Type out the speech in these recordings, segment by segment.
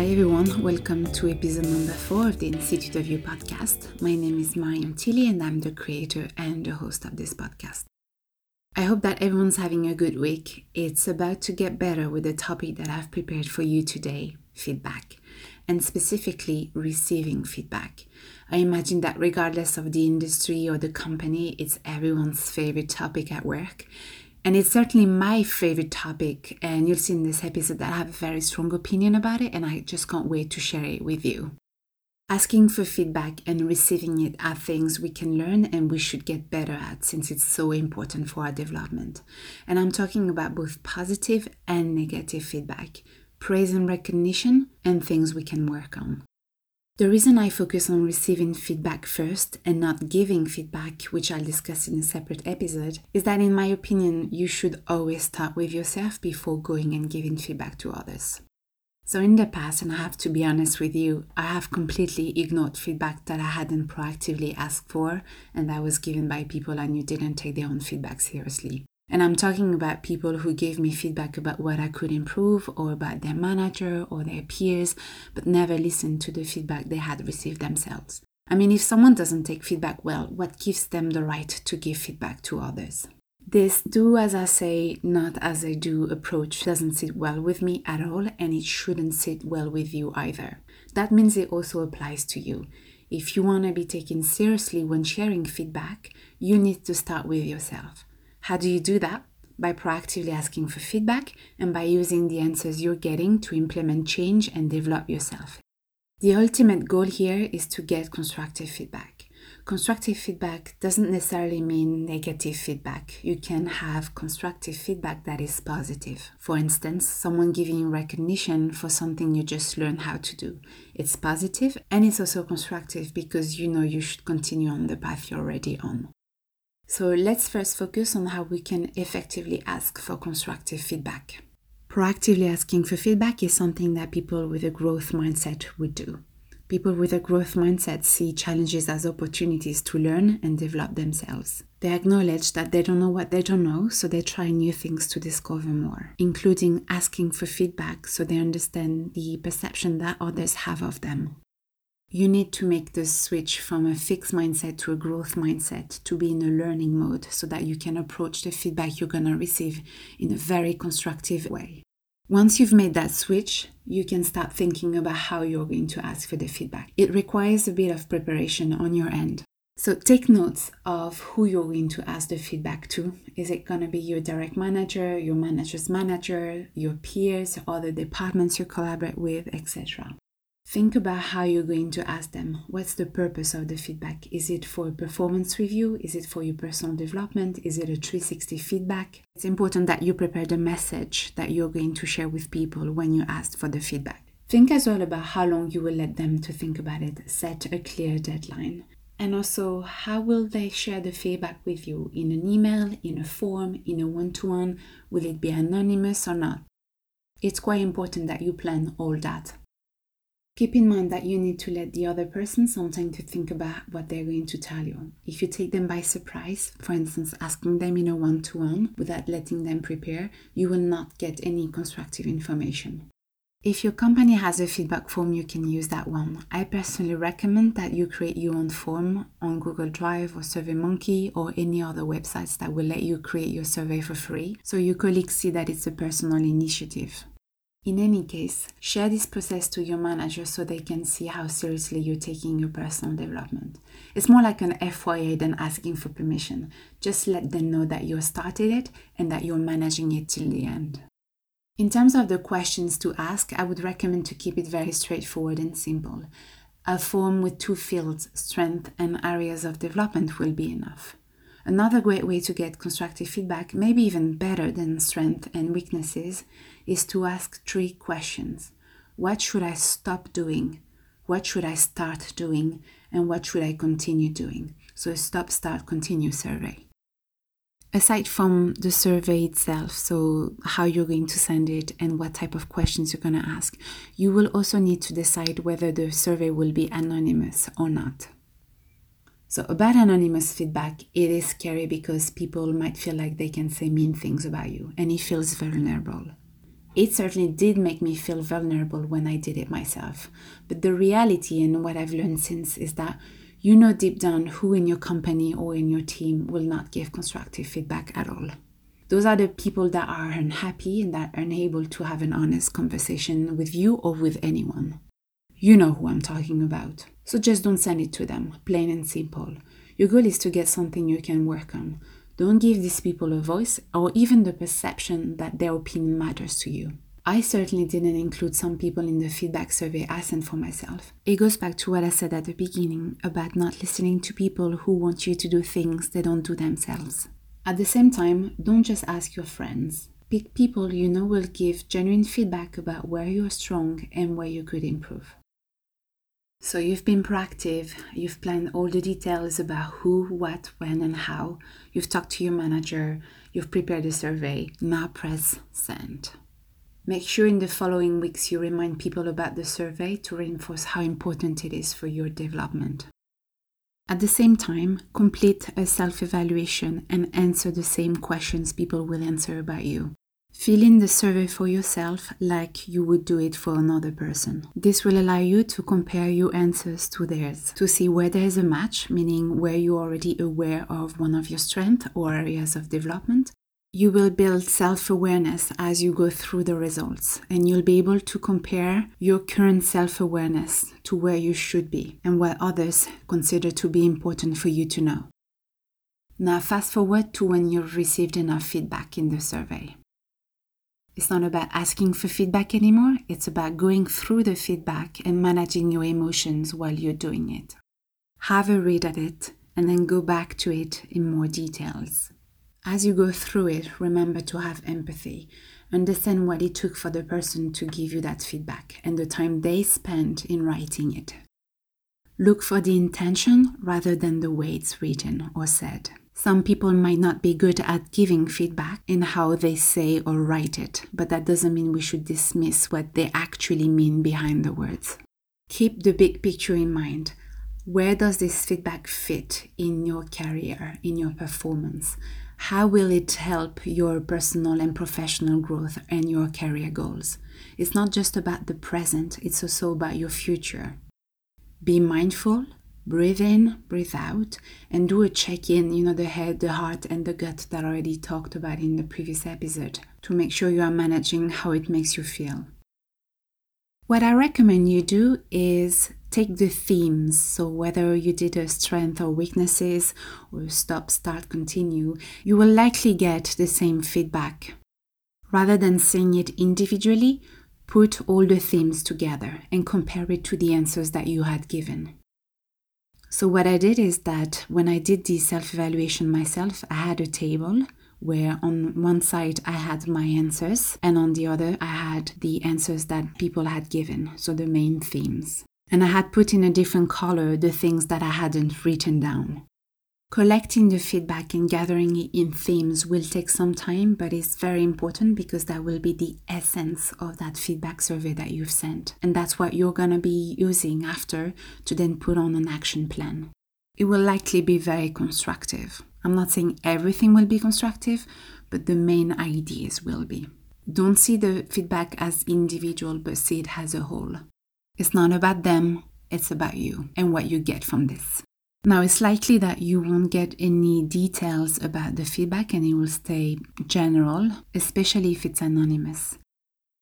Hi everyone, welcome to episode number four of the Institute of You podcast. My name is Mariam Tilly and I'm the creator and the host of this podcast. I hope that everyone's having a good week. It's about to get better with the topic that I've prepared for you today feedback, and specifically receiving feedback. I imagine that regardless of the industry or the company, it's everyone's favorite topic at work. And it's certainly my favorite topic, and you'll see in this episode that I have a very strong opinion about it, and I just can't wait to share it with you. Asking for feedback and receiving it are things we can learn and we should get better at since it's so important for our development. And I'm talking about both positive and negative feedback, praise and recognition, and things we can work on. The reason I focus on receiving feedback first and not giving feedback, which I'll discuss in a separate episode, is that in my opinion, you should always start with yourself before going and giving feedback to others. So, in the past, and I have to be honest with you, I have completely ignored feedback that I hadn't proactively asked for and that was given by people I knew didn't take their own feedback seriously. And I'm talking about people who gave me feedback about what I could improve or about their manager or their peers, but never listened to the feedback they had received themselves. I mean, if someone doesn't take feedback well, what gives them the right to give feedback to others? This do as I say, not as I do approach doesn't sit well with me at all, and it shouldn't sit well with you either. That means it also applies to you. If you want to be taken seriously when sharing feedback, you need to start with yourself. How do you do that? By proactively asking for feedback and by using the answers you're getting to implement change and develop yourself. The ultimate goal here is to get constructive feedback. Constructive feedback doesn't necessarily mean negative feedback. You can have constructive feedback that is positive. For instance, someone giving you recognition for something you just learned how to do. It's positive and it's also constructive because you know you should continue on the path you're already on. So let's first focus on how we can effectively ask for constructive feedback. Proactively asking for feedback is something that people with a growth mindset would do. People with a growth mindset see challenges as opportunities to learn and develop themselves. They acknowledge that they don't know what they don't know, so they try new things to discover more, including asking for feedback so they understand the perception that others have of them you need to make the switch from a fixed mindset to a growth mindset to be in a learning mode so that you can approach the feedback you're going to receive in a very constructive way. Once you've made that switch, you can start thinking about how you're going to ask for the feedback. It requires a bit of preparation on your end. So take notes of who you're going to ask the feedback to. Is it going to be your direct manager, your manager's manager, your peers, other departments you collaborate with, etc. Think about how you're going to ask them. What's the purpose of the feedback? Is it for a performance review? Is it for your personal development? Is it a 360 feedback? It's important that you prepare the message that you're going to share with people when you ask for the feedback. Think as well about how long you will let them to think about it. Set a clear deadline. And also, how will they share the feedback with you? In an email, in a form, in a one to one? Will it be anonymous or not? It's quite important that you plan all that Keep in mind that you need to let the other person some time to think about what they're going to tell you. If you take them by surprise, for instance, asking them in a one to one without letting them prepare, you will not get any constructive information. If your company has a feedback form, you can use that one. I personally recommend that you create your own form on Google Drive or SurveyMonkey or any other websites that will let you create your survey for free so your colleagues see that it's a personal initiative. In any case, share this process to your manager so they can see how seriously you're taking your personal development. It's more like an FYA than asking for permission. Just let them know that you started it and that you're managing it till the end. In terms of the questions to ask, I would recommend to keep it very straightforward and simple. A form with two fields, strength and areas of development, will be enough. Another great way to get constructive feedback, maybe even better than strengths and weaknesses, is to ask three questions What should I stop doing? What should I start doing? And what should I continue doing? So, a stop, start, continue survey. Aside from the survey itself, so how you're going to send it and what type of questions you're going to ask, you will also need to decide whether the survey will be anonymous or not. So, about anonymous feedback, it is scary because people might feel like they can say mean things about you and it feels vulnerable. It certainly did make me feel vulnerable when I did it myself. But the reality and what I've learned since is that you know deep down who in your company or in your team will not give constructive feedback at all. Those are the people that are unhappy and that are unable to have an honest conversation with you or with anyone. You know who I'm talking about. So just don't send it to them, plain and simple. Your goal is to get something you can work on. Don't give these people a voice or even the perception that their opinion matters to you. I certainly didn't include some people in the feedback survey I sent for myself. It goes back to what I said at the beginning about not listening to people who want you to do things they don't do themselves. At the same time, don't just ask your friends. Pick people you know will give genuine feedback about where you're strong and where you could improve. So you've been proactive, you've planned all the details about who, what, when, and how, you've talked to your manager, you've prepared a survey. Now press send. Make sure in the following weeks you remind people about the survey to reinforce how important it is for your development. At the same time, complete a self evaluation and answer the same questions people will answer about you. Fill in the survey for yourself like you would do it for another person. This will allow you to compare your answers to theirs to see where there is a match, meaning where you're already aware of one of your strengths or areas of development. You will build self awareness as you go through the results, and you'll be able to compare your current self awareness to where you should be and what others consider to be important for you to know. Now, fast forward to when you've received enough feedback in the survey. It's not about asking for feedback anymore, it's about going through the feedback and managing your emotions while you're doing it. Have a read at it and then go back to it in more details. As you go through it, remember to have empathy. Understand what it took for the person to give you that feedback and the time they spent in writing it. Look for the intention rather than the way it's written or said. Some people might not be good at giving feedback in how they say or write it, but that doesn't mean we should dismiss what they actually mean behind the words. Keep the big picture in mind. Where does this feedback fit in your career, in your performance? How will it help your personal and professional growth and your career goals? It's not just about the present, it's also about your future. Be mindful breathe in, breathe out, and do a check in, you know, the head, the heart, and the gut that I already talked about in the previous episode to make sure you are managing how it makes you feel. What I recommend you do is take the themes. So, whether you did a strength or weaknesses or stop, start, continue, you will likely get the same feedback. Rather than seeing it individually, put all the themes together and compare it to the answers that you had given. So, what I did is that when I did the self evaluation myself, I had a table where on one side I had my answers, and on the other I had the answers that people had given, so the main themes. And I had put in a different color the things that I hadn't written down. Collecting the feedback and gathering it in themes will take some time, but it's very important because that will be the essence of that feedback survey that you've sent. And that's what you're going to be using after to then put on an action plan. It will likely be very constructive. I'm not saying everything will be constructive, but the main ideas will be. Don't see the feedback as individual, but see it as a whole. It's not about them, it's about you and what you get from this. Now, it's likely that you won't get any details about the feedback and it will stay general, especially if it's anonymous.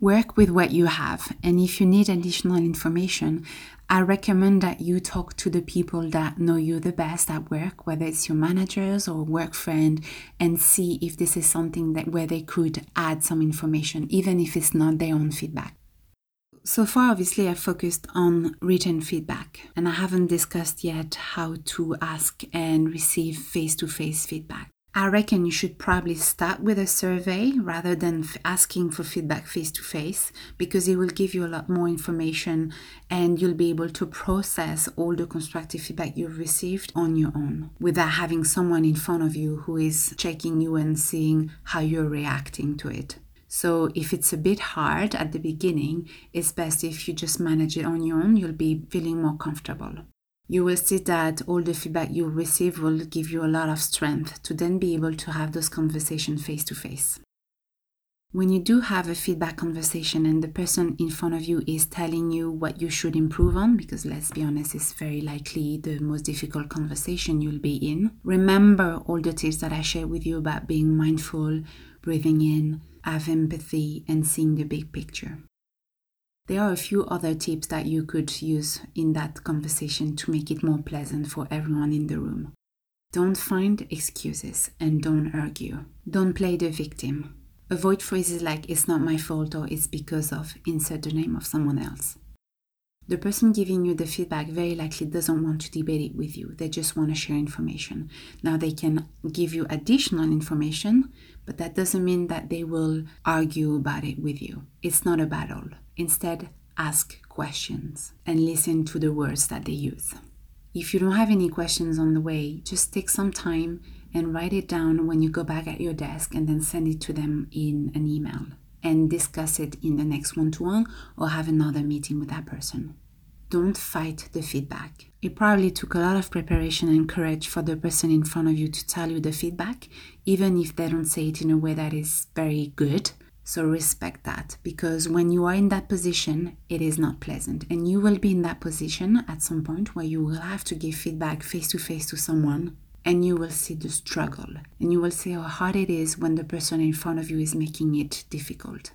Work with what you have, and if you need additional information, I recommend that you talk to the people that know you the best at work, whether it's your managers or work friend, and see if this is something that where they could add some information, even if it's not their own feedback. So far, obviously, I focused on written feedback, and I haven't discussed yet how to ask and receive face to face feedback. I reckon you should probably start with a survey rather than asking for feedback face to face because it will give you a lot more information and you'll be able to process all the constructive feedback you've received on your own without having someone in front of you who is checking you and seeing how you're reacting to it. So if it's a bit hard at the beginning, it's best if you just manage it on your own, you'll be feeling more comfortable. You will see that all the feedback you receive will give you a lot of strength to then be able to have those conversations face to face. When you do have a feedback conversation and the person in front of you is telling you what you should improve on, because let's be honest, it's very likely the most difficult conversation you'll be in, remember all the tips that I shared with you about being mindful, breathing in, have empathy, and seeing the big picture. There are a few other tips that you could use in that conversation to make it more pleasant for everyone in the room. Don't find excuses and don't argue. Don't play the victim. Avoid phrases like, it's not my fault or it's because of, insert the name of someone else. The person giving you the feedback very likely doesn't want to debate it with you. They just want to share information. Now, they can give you additional information, but that doesn't mean that they will argue about it with you. It's not a battle. Instead, ask questions and listen to the words that they use. If you don't have any questions on the way, just take some time and write it down when you go back at your desk and then send it to them in an email and discuss it in the next one to one or have another meeting with that person. Don't fight the feedback. It probably took a lot of preparation and courage for the person in front of you to tell you the feedback, even if they don't say it in a way that is very good. So respect that because when you are in that position, it is not pleasant. And you will be in that position at some point where you will have to give feedback face to face to someone and you will see the struggle and you will see how hard it is when the person in front of you is making it difficult.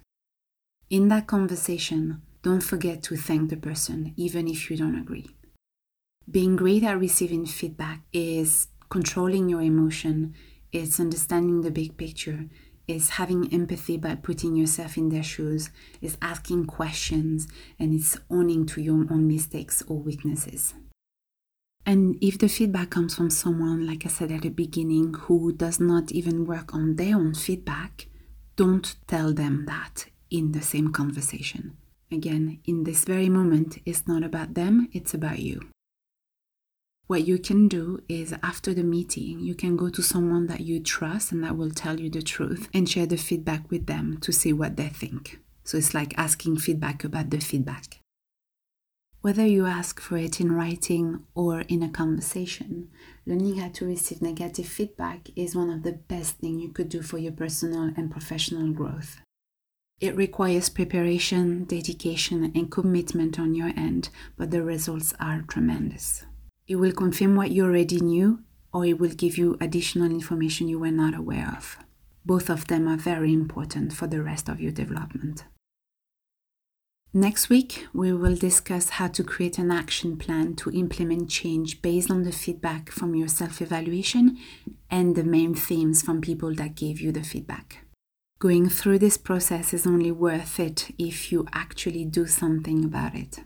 In that conversation, don't forget to thank the person, even if you don't agree. Being great at receiving feedback is controlling your emotion, it's understanding the big picture, is having empathy by putting yourself in their shoes, is asking questions, and it's owning to your own mistakes or weaknesses. And if the feedback comes from someone, like I said at the beginning, who does not even work on their own feedback, don't tell them that in the same conversation. Again, in this very moment, it's not about them, it's about you. What you can do is after the meeting, you can go to someone that you trust and that will tell you the truth and share the feedback with them to see what they think. So it's like asking feedback about the feedback. Whether you ask for it in writing or in a conversation, learning how to receive negative feedback is one of the best things you could do for your personal and professional growth. It requires preparation, dedication, and commitment on your end, but the results are tremendous. It will confirm what you already knew, or it will give you additional information you were not aware of. Both of them are very important for the rest of your development. Next week, we will discuss how to create an action plan to implement change based on the feedback from your self evaluation and the main themes from people that gave you the feedback. Going through this process is only worth it if you actually do something about it.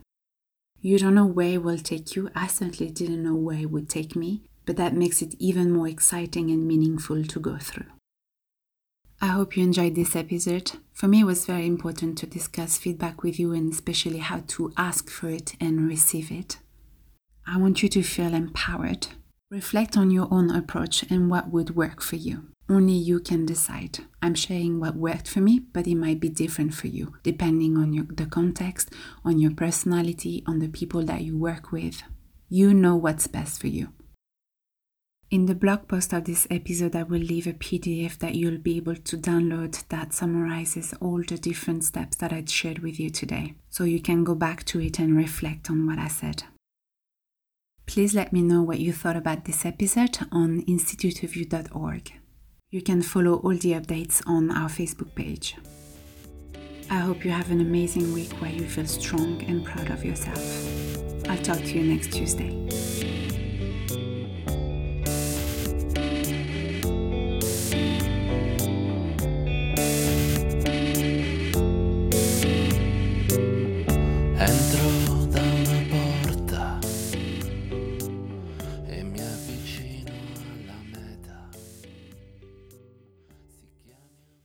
You don't know where it will take you. I certainly didn't know where it would take me, but that makes it even more exciting and meaningful to go through. I hope you enjoyed this episode. For me, it was very important to discuss feedback with you and especially how to ask for it and receive it. I want you to feel empowered. Reflect on your own approach and what would work for you. Only you can decide. I'm sharing what worked for me, but it might be different for you, depending on your, the context, on your personality, on the people that you work with. You know what's best for you. In the blog post of this episode, I will leave a PDF that you'll be able to download that summarizes all the different steps that I'd shared with you today. So you can go back to it and reflect on what I said. Please let me know what you thought about this episode on instituteofyou.org. You can follow all the updates on our Facebook page. I hope you have an amazing week where you feel strong and proud of yourself. I'll talk to you next Tuesday.